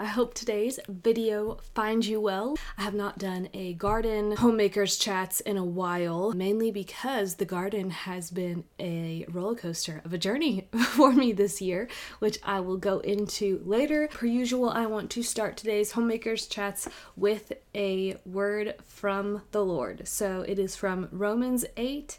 I hope today's video finds you well. I have not done a garden homemakers chats in a while, mainly because the garden has been a roller coaster of a journey for me this year, which I will go into later. Per usual, I want to start today's homemakers chats with a word from the Lord. So it is from Romans 8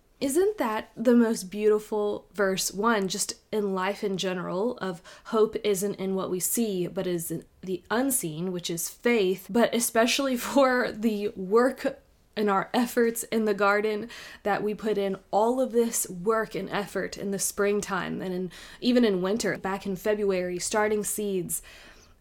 Isn't that the most beautiful verse? One, just in life in general, of hope isn't in what we see, but is in the unseen, which is faith, but especially for the work and our efforts in the garden that we put in all of this work and effort in the springtime and in, even in winter, back in February, starting seeds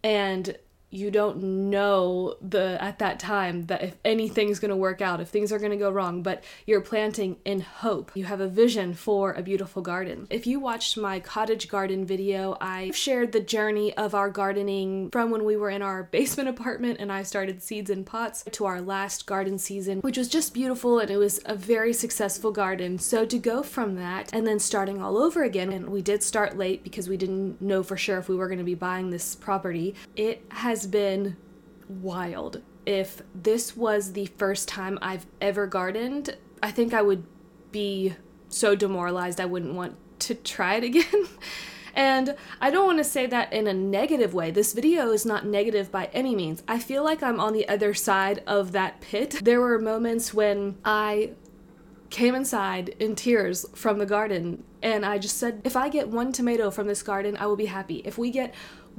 and you don't know the at that time that if anything's going to work out if things are going to go wrong but you're planting in hope. You have a vision for a beautiful garden. If you watched my cottage garden video i shared the journey of our gardening from when we were in our basement apartment and i started seeds in pots to our last garden season which was just beautiful and it was a very successful garden. So to go from that and then starting all over again and we did start late because we didn't know for sure if we were going to be buying this property it has has been wild. If this was the first time I've ever gardened, I think I would be so demoralized I wouldn't want to try it again. and I don't want to say that in a negative way. This video is not negative by any means. I feel like I'm on the other side of that pit. There were moments when I came inside in tears from the garden and I just said, if I get one tomato from this garden, I will be happy. If we get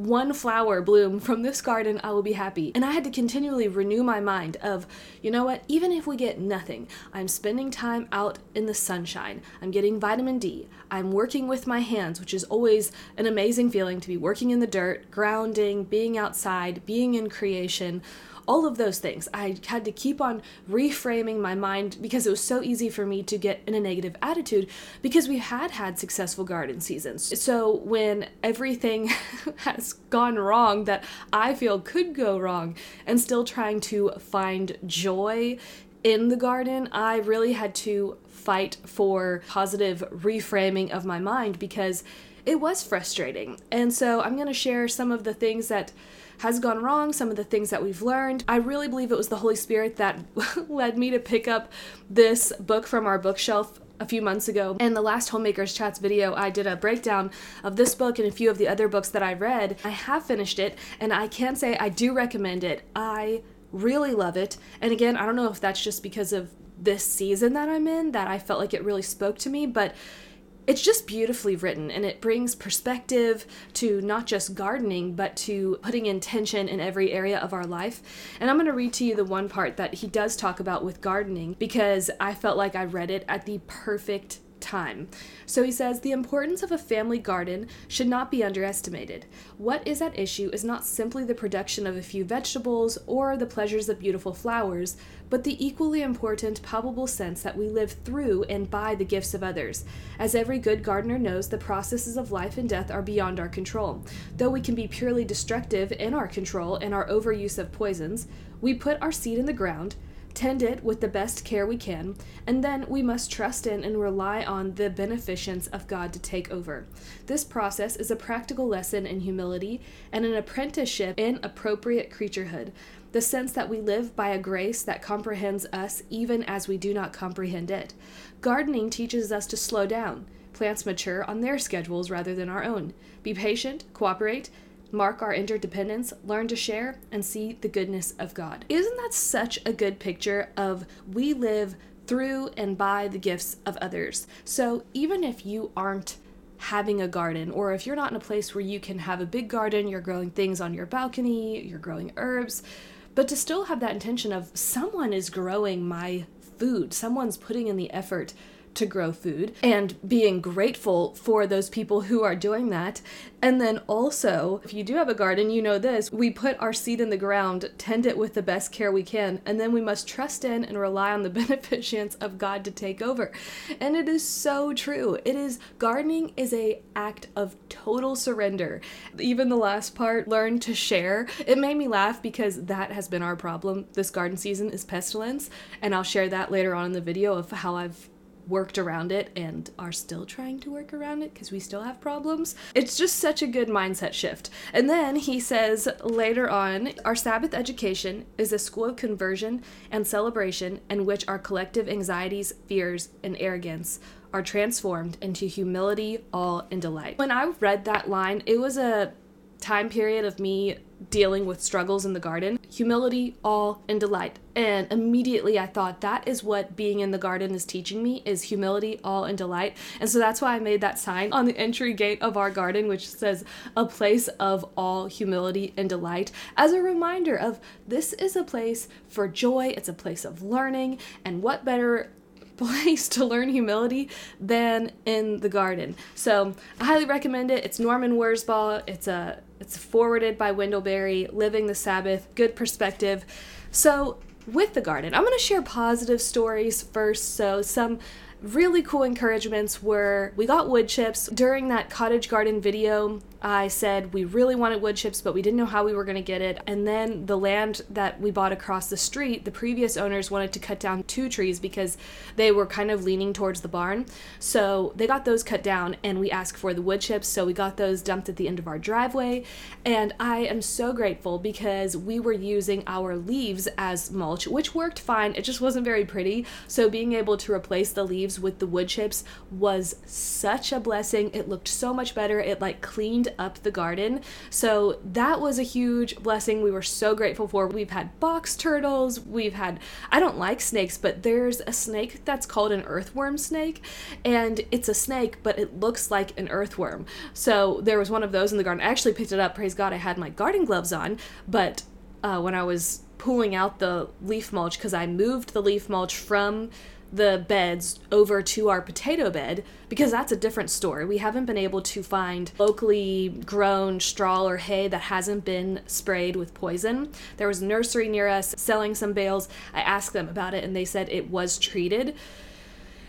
one flower bloom from this garden, I will be happy. And I had to continually renew my mind of, you know what, even if we get nothing, I'm spending time out in the sunshine. I'm getting vitamin D. I'm working with my hands, which is always an amazing feeling to be working in the dirt, grounding, being outside, being in creation all of those things. I had to keep on reframing my mind because it was so easy for me to get in a negative attitude because we had had successful garden seasons. So when everything has gone wrong that I feel could go wrong and still trying to find joy in the garden, I really had to fight for positive reframing of my mind because it was frustrating. And so I'm going to share some of the things that has gone wrong, some of the things that we've learned. I really believe it was the Holy Spirit that led me to pick up this book from our bookshelf a few months ago. In the last Homemakers Chats video, I did a breakdown of this book and a few of the other books that I read. I have finished it, and I can say I do recommend it. I really love it. And again, I don't know if that's just because of this season that I'm in that I felt like it really spoke to me, but it's just beautifully written and it brings perspective to not just gardening but to putting intention in every area of our life. And i'm going to read to you the one part that he does talk about with gardening because i felt like i read it at the perfect time. So he says the importance of a family garden should not be underestimated. What is at issue is not simply the production of a few vegetables or the pleasures of beautiful flowers, but the equally important palpable sense that we live through and by the gifts of others. As every good gardener knows, the processes of life and death are beyond our control. Though we can be purely destructive in our control and our overuse of poisons, we put our seed in the ground tend it with the best care we can, and then we must trust in and rely on the beneficence of God to take over. This process is a practical lesson in humility and an apprenticeship in appropriate creaturehood, the sense that we live by a grace that comprehends us even as we do not comprehend it. Gardening teaches us to slow down. Plants mature on their schedules rather than our own. Be patient, cooperate, mark our interdependence, learn to share, and see the goodness of God. Isn't that such a good picture of we live through and by the gifts of others. So even if you aren't having a garden, or if you're not in a place where you can have a big garden, you're growing things on your balcony, you're growing herbs, but to still have that intention of someone is growing my food, someone's putting in the effort to grow food and being grateful for those people who are doing that. And then also, if you do have a garden, you know this we put our seed in the ground, tend it with the best care we can, and then we must trust in and rely on the beneficence of God to take over. And it is so true. It is gardening is a act of total surrender. Even the last part, learn to share. It made me laugh because that has been our problem this garden season is pestilence, and I'll share that later on in the video of how I've worked around it and are still trying to work around it because we still have problems. It's just such a good mindset shift. And then he says later on our Sabbath education is a school of conversion and celebration in which our collective anxieties, fears, and arrogance are transformed into humility, awe, and delight. When I read that line, it was a time period of me dealing with struggles in the garden. Humility awe and delight. And immediately i thought that is what being in the garden is teaching me is humility awe and delight. And so that's why i made that sign on the entry gate of our garden which says a place of all humility and delight. As a reminder of this is a place for joy it's a place of learning and what better place to learn humility than in the garden. So I highly recommend it. It's Norman Wirzba. It's a it's forwarded by Wendell Berry. Living the Sabbath. Good perspective. So with the garden, I'm going to share positive stories first. So some really cool encouragements were we got wood chips during that cottage garden video I said we really wanted wood chips, but we didn't know how we were going to get it. And then the land that we bought across the street, the previous owners wanted to cut down two trees because they were kind of leaning towards the barn. So they got those cut down, and we asked for the wood chips. So we got those dumped at the end of our driveway. And I am so grateful because we were using our leaves as mulch, which worked fine. It just wasn't very pretty. So being able to replace the leaves with the wood chips was such a blessing. It looked so much better. It like cleaned up the garden. So that was a huge blessing. We were so grateful for. We've had box turtles. We've had, I don't like snakes, but there's a snake that's called an earthworm snake. And it's a snake, but it looks like an earthworm. So there was one of those in the garden. I actually picked it up. Praise God, I had my garden gloves on. But uh, when I was pulling out the leaf mulch, because I moved the leaf mulch from the beds over to our potato bed because that's a different story. We haven't been able to find locally grown straw or hay that hasn't been sprayed with poison. There was a nursery near us selling some bales. I asked them about it and they said it was treated.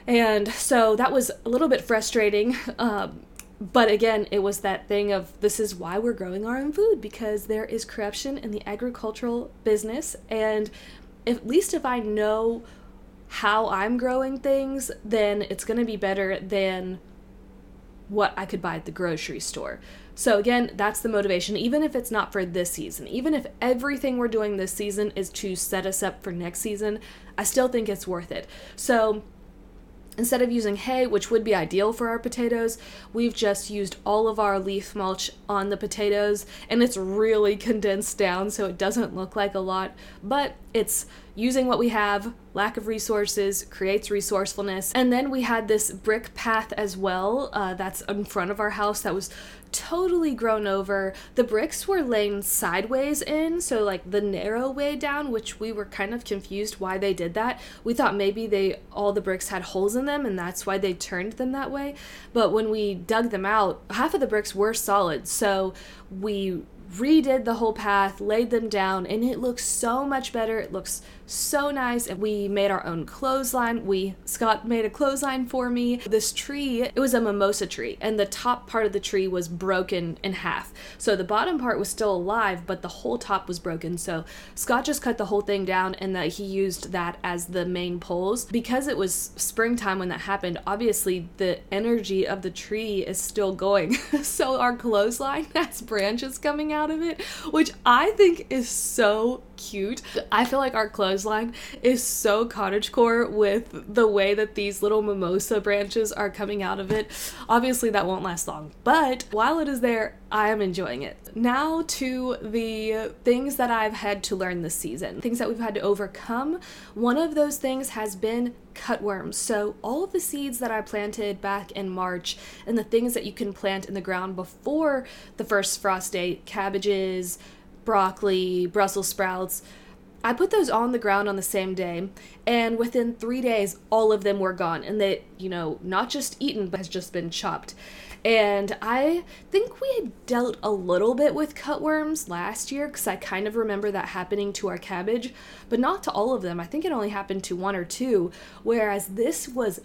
And so that was a little bit frustrating. Um, but again, it was that thing of this is why we're growing our own food because there is corruption in the agricultural business. And at least if I know how I'm growing things, then it's going to be better than what I could buy at the grocery store. So, again, that's the motivation, even if it's not for this season. Even if everything we're doing this season is to set us up for next season, I still think it's worth it. So, Instead of using hay, which would be ideal for our potatoes, we've just used all of our leaf mulch on the potatoes and it's really condensed down so it doesn't look like a lot, but it's using what we have, lack of resources creates resourcefulness. And then we had this brick path as well uh, that's in front of our house that was totally grown over. The bricks were laying sideways in, so like the narrow way down, which we were kind of confused why they did that. We thought maybe they all the bricks had holes in them and that's why they turned them that way. But when we dug them out, half of the bricks were solid. So we redid the whole path, laid them down, and it looks so much better. It looks so nice. And We made our own clothesline. We Scott made a clothesline for me. This tree, it was a mimosa tree, and the top part of the tree was broken in half. So the bottom part was still alive, but the whole top was broken. So Scott just cut the whole thing down and that he used that as the main poles. Because it was springtime when that happened, obviously the energy of the tree is still going. so our clothesline has branches coming out of it, which I think is so cute. I feel like our clothesline is so cottagecore with the way that these little mimosa branches are coming out of it. Obviously, that won't last long, but while it is there, I am enjoying it. Now to the things that I've had to learn this season, things that we've had to overcome. One of those things has been cutworms. So, all of the seeds that I planted back in March and the things that you can plant in the ground before the first frost date cabbages, broccoli, Brussels sprouts. I put those on the ground on the same day, and within three days, all of them were gone. And they, you know, not just eaten, but has just been chopped. And I think we had dealt a little bit with cutworms last year because I kind of remember that happening to our cabbage, but not to all of them. I think it only happened to one or two, whereas this was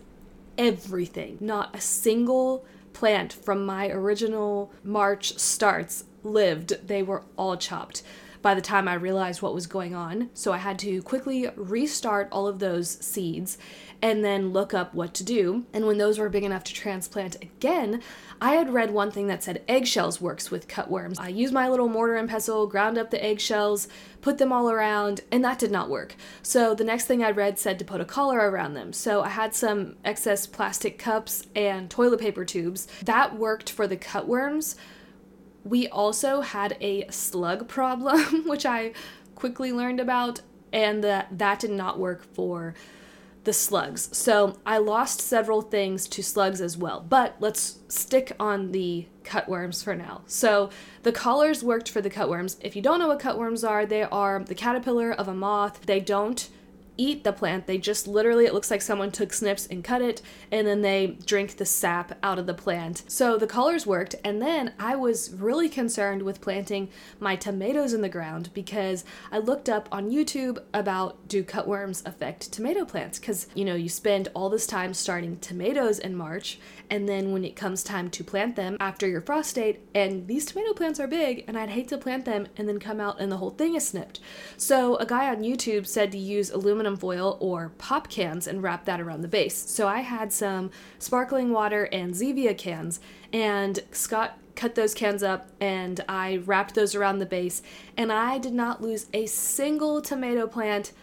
everything. Not a single plant from my original March starts lived. They were all chopped by the time I realized what was going on. So I had to quickly restart all of those seeds and then look up what to do. And when those were big enough to transplant again, I had read one thing that said eggshells works with cutworms. I used my little mortar and pestle, ground up the eggshells, put them all around, and that did not work. So the next thing I read said to put a collar around them. So I had some excess plastic cups and toilet paper tubes. That worked for the cutworms. We also had a slug problem, which I quickly learned about, and that that did not work for the slugs. So I lost several things to slugs as well, but let's stick on the cutworms for now. So the collars worked for the cutworms. If you don't know what cutworms are, they are the caterpillar of a moth. They don't eat the plant. They just literally, it looks like someone took snips and cut it, and then they drink the sap out of the plant. So the colors worked, and then I was really concerned with planting my tomatoes in the ground because I looked up on YouTube about do cutworms affect tomato plants? Because, you know, you spend all this time starting tomatoes in March, and then when it comes time to plant them after your frost date, and these tomato plants are big, and I'd hate to plant them and then come out and the whole thing is snipped. So a guy on YouTube said to use aluminum foil or pop cans and wrap that around the base. So I had some sparkling water and Zevia cans, and Scott cut those cans up and I wrapped those around the base, and I did not lose a single tomato plant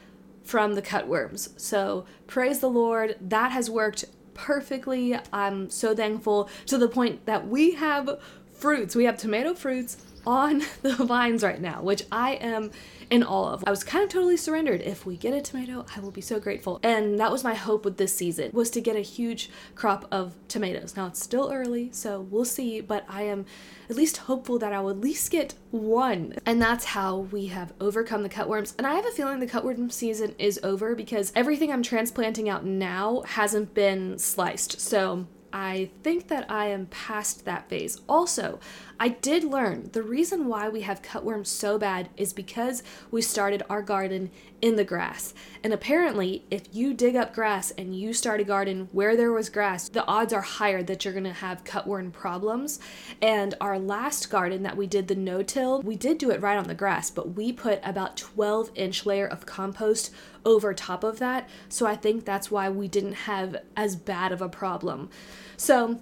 from the cutworms. So praise the Lord, that has worked perfectly. I'm so thankful to the point that we have fruits. We have tomato fruits on the vines right now, which I am in awe of. I was kind of totally surrendered. If we get a tomato, I will be so grateful. And that was my hope with this season was to get a huge crop of tomatoes. Now it's still early, so we'll see, but I am at least hopeful that I will at least get one. And that's how we have overcome the cutworms. And I have a feeling the cutworm season is over because everything I'm transplanting out now hasn't been sliced. So I think that I am past that phase. Also, I did learn the reason why we have cutworms so bad is because we started our garden in the grass. And apparently, if you dig up grass and you start a garden where there was grass, the odds are higher that you're gonna have cutworm problems. And our last garden that we did the no till, we did do it right on the grass, but we put about 12 inch layer of compost over top of that. So I think that's why we didn't have as bad of a problem. So,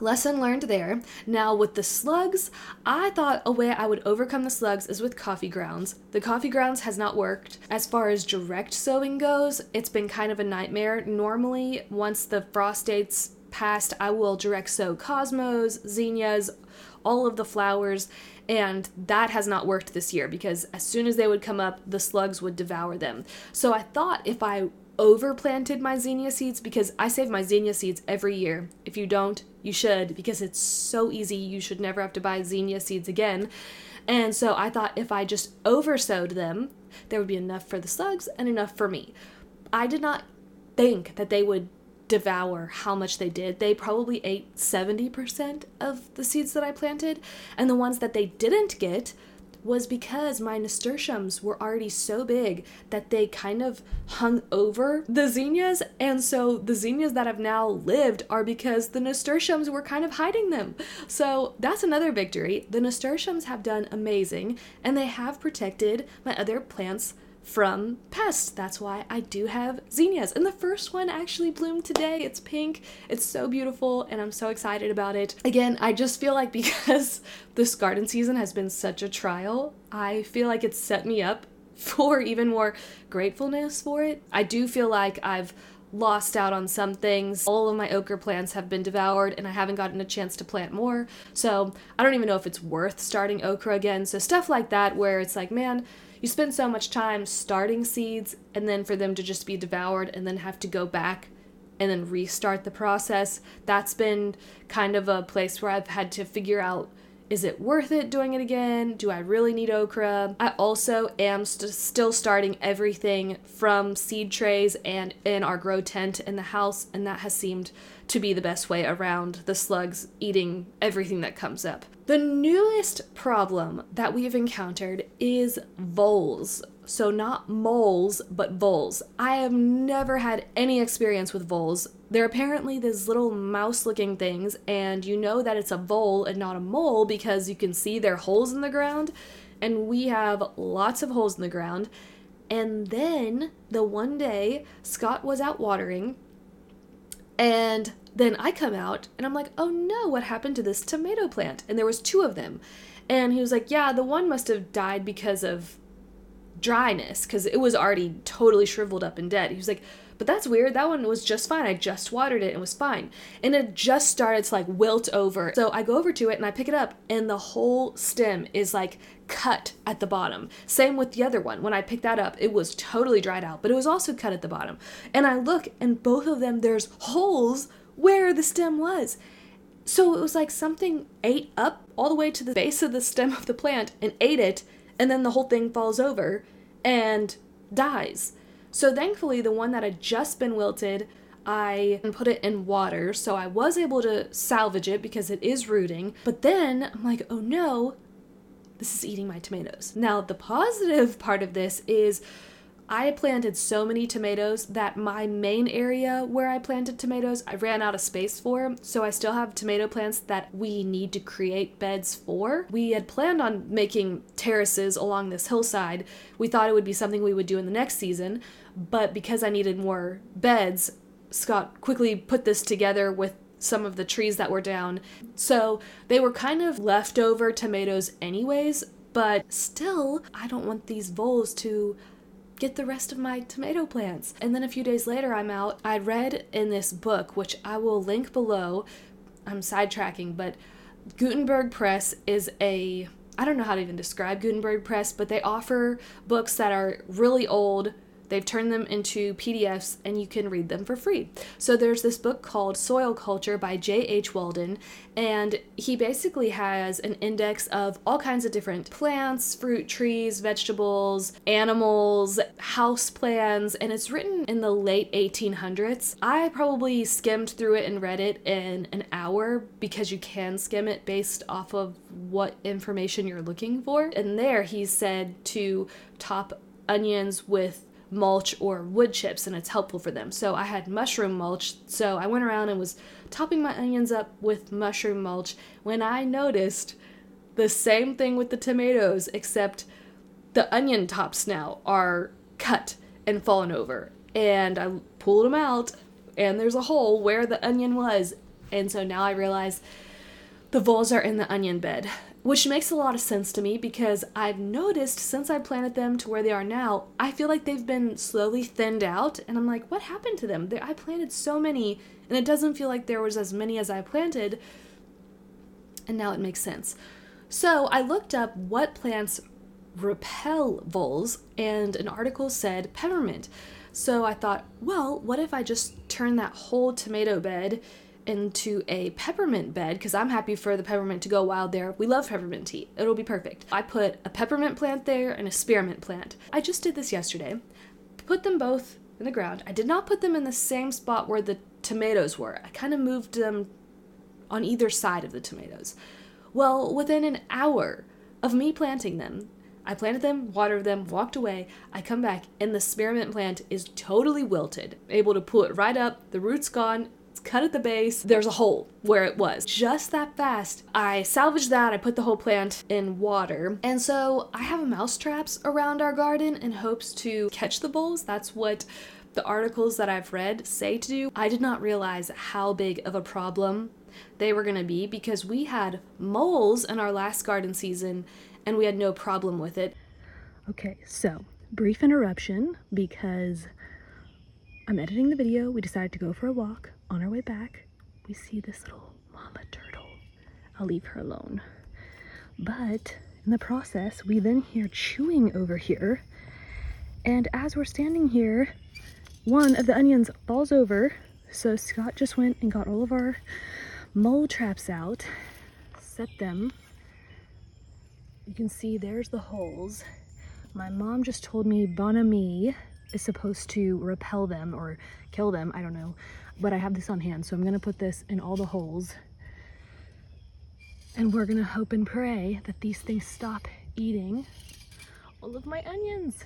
lesson learned there. Now, with the slugs, I thought a way I would overcome the slugs is with coffee grounds. The coffee grounds has not worked. As far as direct sowing goes, it's been kind of a nightmare. Normally, once the frost dates passed, I will direct sow cosmos, zinnias, all of the flowers, and that has not worked this year because as soon as they would come up, the slugs would devour them. So I thought if I overplanted my zinnia seeds because I save my zinnia seeds every year. If you don't, you should because it's so easy. You should never have to buy zinnia seeds again. And so I thought if I just oversowed them, there would be enough for the slugs and enough for me. I did not think that they would devour how much they did. They probably ate 70% of the seeds that I planted, and the ones that they didn't get was because my nasturtiums were already so big that they kind of hung over the zinnias. And so the zinnias that have now lived are because the nasturtiums were kind of hiding them. So that's another victory. The nasturtiums have done amazing and they have protected my other plants from pests. That's why I do have zinnias. And the first one actually bloomed today. It's pink. It's so beautiful and I'm so excited about it. Again, I just feel like because this garden season has been such a trial, I feel like it's set me up for even more gratefulness for it. I do feel like I've lost out on some things. All of my okra plants have been devoured and I haven't gotten a chance to plant more. So I don't even know if it's worth starting okra again. So stuff like that where it's like, man, you spend so much time starting seeds and then for them to just be devoured and then have to go back and then restart the process. That's been kind of a place where I've had to figure out is it worth it doing it again? Do I really need okra? I also am st- still starting everything from seed trays and in our grow tent in the house, and that has seemed to be the best way around the slugs eating everything that comes up. The newest problem that we've encountered is voles. So, not moles, but voles. I have never had any experience with voles. They're apparently these little mouse looking things, and you know that it's a vole and not a mole because you can see their holes in the ground. And we have lots of holes in the ground. And then the one day Scott was out watering, and then I come out and I'm like, oh no, what happened to this tomato plant? And there was two of them. And he was like, yeah, the one must have died because of dryness, because it was already totally shriveled up and dead. He was like, but that's weird. That one was just fine. I just watered it and was fine. And it just started to like wilt over. So I go over to it and I pick it up, and the whole stem is like cut at the bottom. Same with the other one. When I picked that up, it was totally dried out, but it was also cut at the bottom. And I look, and both of them, there's holes where the stem was. So it was like something ate up all the way to the base of the stem of the plant and ate it, and then the whole thing falls over and dies. So thankfully, the one that had just been wilted, I put it in water, so I was able to salvage it because it is rooting. But then I'm like, oh no, this is eating my tomatoes. Now, the positive part of this is I planted so many tomatoes that my main area where I planted tomatoes, I ran out of space for. So I still have tomato plants that we need to create beds for. We had planned on making terraces along this hillside. We thought it would be something we would do in the next season, but because I needed more beds, Scott quickly put this together with some of the trees that were down. So they were kind of leftover tomatoes, anyways, but still, I don't want these voles to get the rest of my tomato plants. And then a few days later, I'm out. I read in this book, which I will link below. I'm sidetracking, but Gutenberg Press is a I don't know how to even describe Gutenberg Press, but they offer books that are really old They've turned them into PDFs and you can read them for free. So there's this book called Soil Culture by J.H. Walden, and he basically has an index of all kinds of different plants, fruit trees, vegetables, animals, house plants, and it's written in the late 1800s. I probably skimmed through it and read it in an hour because you can skim it based off of what information you're looking for. And there he said to top onions with mulch or wood chips and it's helpful for them. So I had mushroom mulch. So I went around and was topping my onions up with mushroom mulch when I noticed the same thing with the tomatoes, except the onion tops now are cut and fallen over. And I pulled them out and there's a hole where the onion was. And so now I realize the voles are in the onion bed which makes a lot of sense to me because I've noticed since I planted them to where they are now, I feel like they've been slowly thinned out, and I'm like, what happened to them? I planted so many, and it doesn't feel like there was as many as I planted, and now it makes sense. So I looked up what plants repel voles, and an article said peppermint. So I thought, well, what if I just turn that whole tomato bed into a peppermint bed because I'm happy for the peppermint to go wild there. We love peppermint tea. It'll be perfect. I put a peppermint plant there and a spearmint plant. I just did this yesterday. Put them both in the ground. I did not put them in the same spot where the tomatoes were. I kind of moved them on either side of the tomatoes. Well, within an hour of me planting them, I planted them, watered them, walked away. I come back, and the spearmint plant is totally wilted, able to pull it right up. The root's gone cut at the base, there's a hole where it was. Just that fast. I salvaged that, I put the whole plant in water. And so I have mouse traps around our garden in hopes to catch the voles. That's what the articles that I've read say to do. I did not realize how big of a problem they were going to be because we had moles in our last garden season and we had no problem with it. Okay, so brief interruption because I'm editing the video. We decided to go for a walk. On our way back, we see this little mama turtle. I'll leave her alone. But in the process, we then hear chewing over here. And as we're standing here, one of the onions falls over. So Scott just went and got all of our mole traps out, set them. You can see there's the holes. My mom just told me Bon Ami is supposed to repel them or kill them, I don't know. But I have this on hand, so I'm gonna put this in all the holes. And we're gonna hope and pray that these things stop eating all of my onions.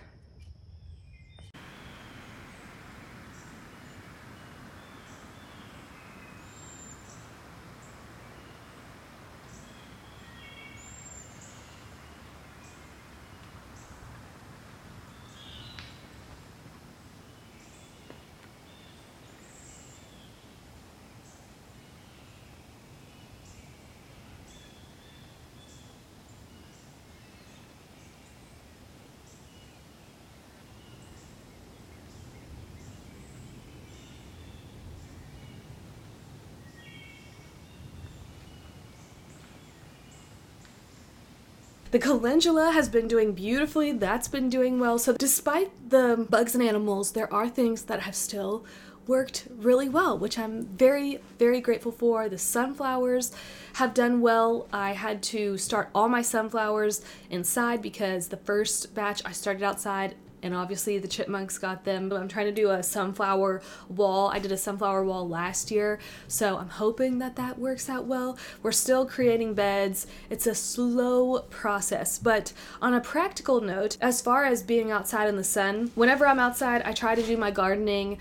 The calendula has been doing beautifully, that's been doing well. So, despite the bugs and animals, there are things that have still worked really well, which I'm very, very grateful for. The sunflowers have done well. I had to start all my sunflowers inside because the first batch I started outside and obviously the chipmunks got them. But I'm trying to do a sunflower wall. I did a sunflower wall last year, so I'm hoping that that works out well. We're still creating beds. It's a slow process, but on a practical note, as far as being outside in the sun, whenever I'm outside, I try to do my gardening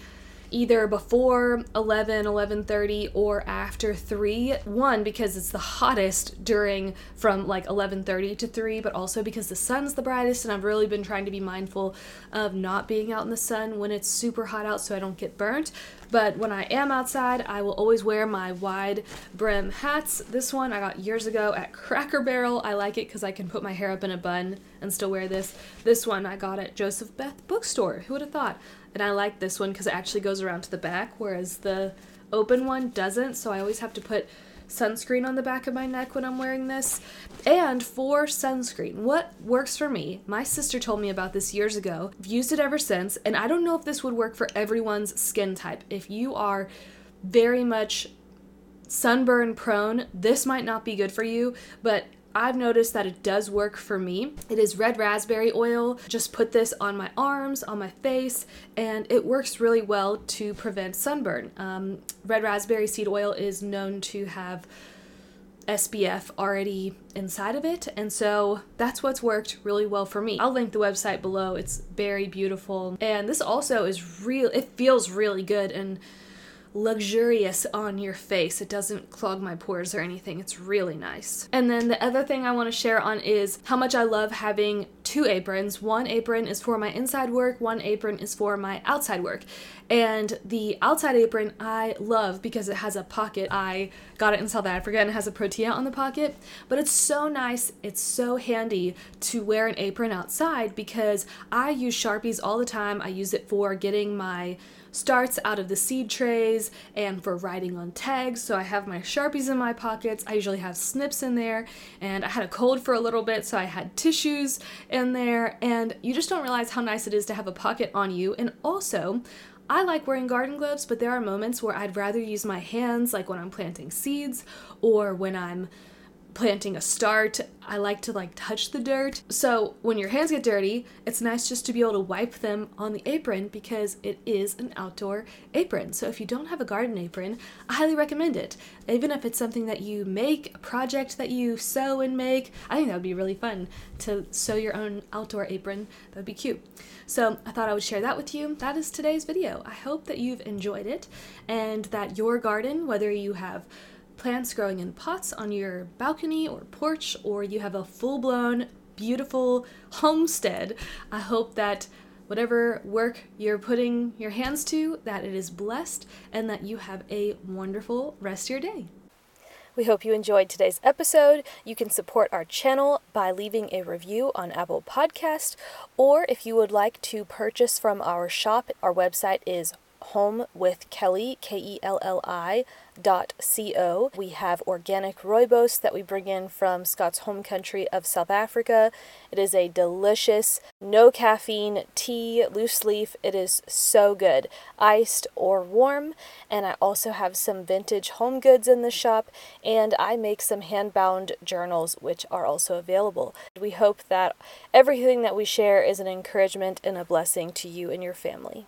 either before 11 11.30 or after 3 one because it's the hottest during from like 11.30 to 3 but also because the sun's the brightest and i've really been trying to be mindful of not being out in the sun when it's super hot out so i don't get burnt but when i am outside i will always wear my wide brim hats. This one i got years ago at cracker barrel. I like it because i can put my hair up in a bun and still wear this. This one i got at joseph beth bookstore. Who would have thought? And I like this one because it actually goes around to the back, whereas the open one doesn't. So I always have to put sunscreen on the back of my neck when I'm wearing this. And for sunscreen, what works for me, my sister told me about this years ago. I've used it ever since, and I don't know if this would work for everyone's skin type. If you are very much sunburn prone, this might not be good for you, but I've noticed that it does work for me. It is red raspberry oil. Just put this on my arms, on my face, and it works really well to prevent sunburn. Um, red raspberry seed oil is known to have SPF already inside of it, and so that's what's worked really well for me. I'll link the website below. It's very beautiful, and this also is real. It feels really good and luxurious on your face. It doesn't clog my pores or anything. It's really nice. And then the other thing I want to share on is how much I love having two aprons. One apron is for my inside work, one apron is for my outside work. And the outside apron I love because it has a pocket. I got it in South Africa and it has a protea on the pocket. But it's so nice, it's so handy to wear an apron outside because I use Sharpies all the time. I use it for getting my starts out of the seed trays and for writing on tags. So I have my Sharpies in my pockets. I usually have snips in there. And I had a cold for a little bit, so I had tissues in there. And you just don't realize how nice it is to have a pocket on you. And also, I like wearing garden gloves, but there are moments where I'd rather use my hands, like when I'm planting seeds or when I'm planting a start. I like to like touch the dirt. So when your hands get dirty, it's nice just to be able to wipe them on the apron because it is an outdoor apron. So if you don't have a garden apron, I highly recommend it. Even if it's something that you make, a project that you sew and make, I think that would be really fun to sew your own outdoor apron. That would be cute. So I thought I would share that with you. That is today's video. I hope that you've enjoyed it and that your garden, whether you have plants growing in pots on your balcony or porch, or you have a full blown, beautiful homestead, I hope that whatever work you're putting your hands to, that it is blessed and that you have a wonderful rest of your day. We hope you enjoyed today's episode. You can support our channel by leaving a review on Apple Podcast, or if you would like to purchase from our shop, our website is home with Kelli, K E L L I dot co. We have organic rooibos that we bring in from Scott's home country of South Africa. It is a delicious, no caffeine tea, loose leaf. It is so good, iced or warm. And I also have some vintage home goods in the shop, and I make some hand bound journals, which are also available. We hope that everything that we share is an encouragement and a blessing to you and your family.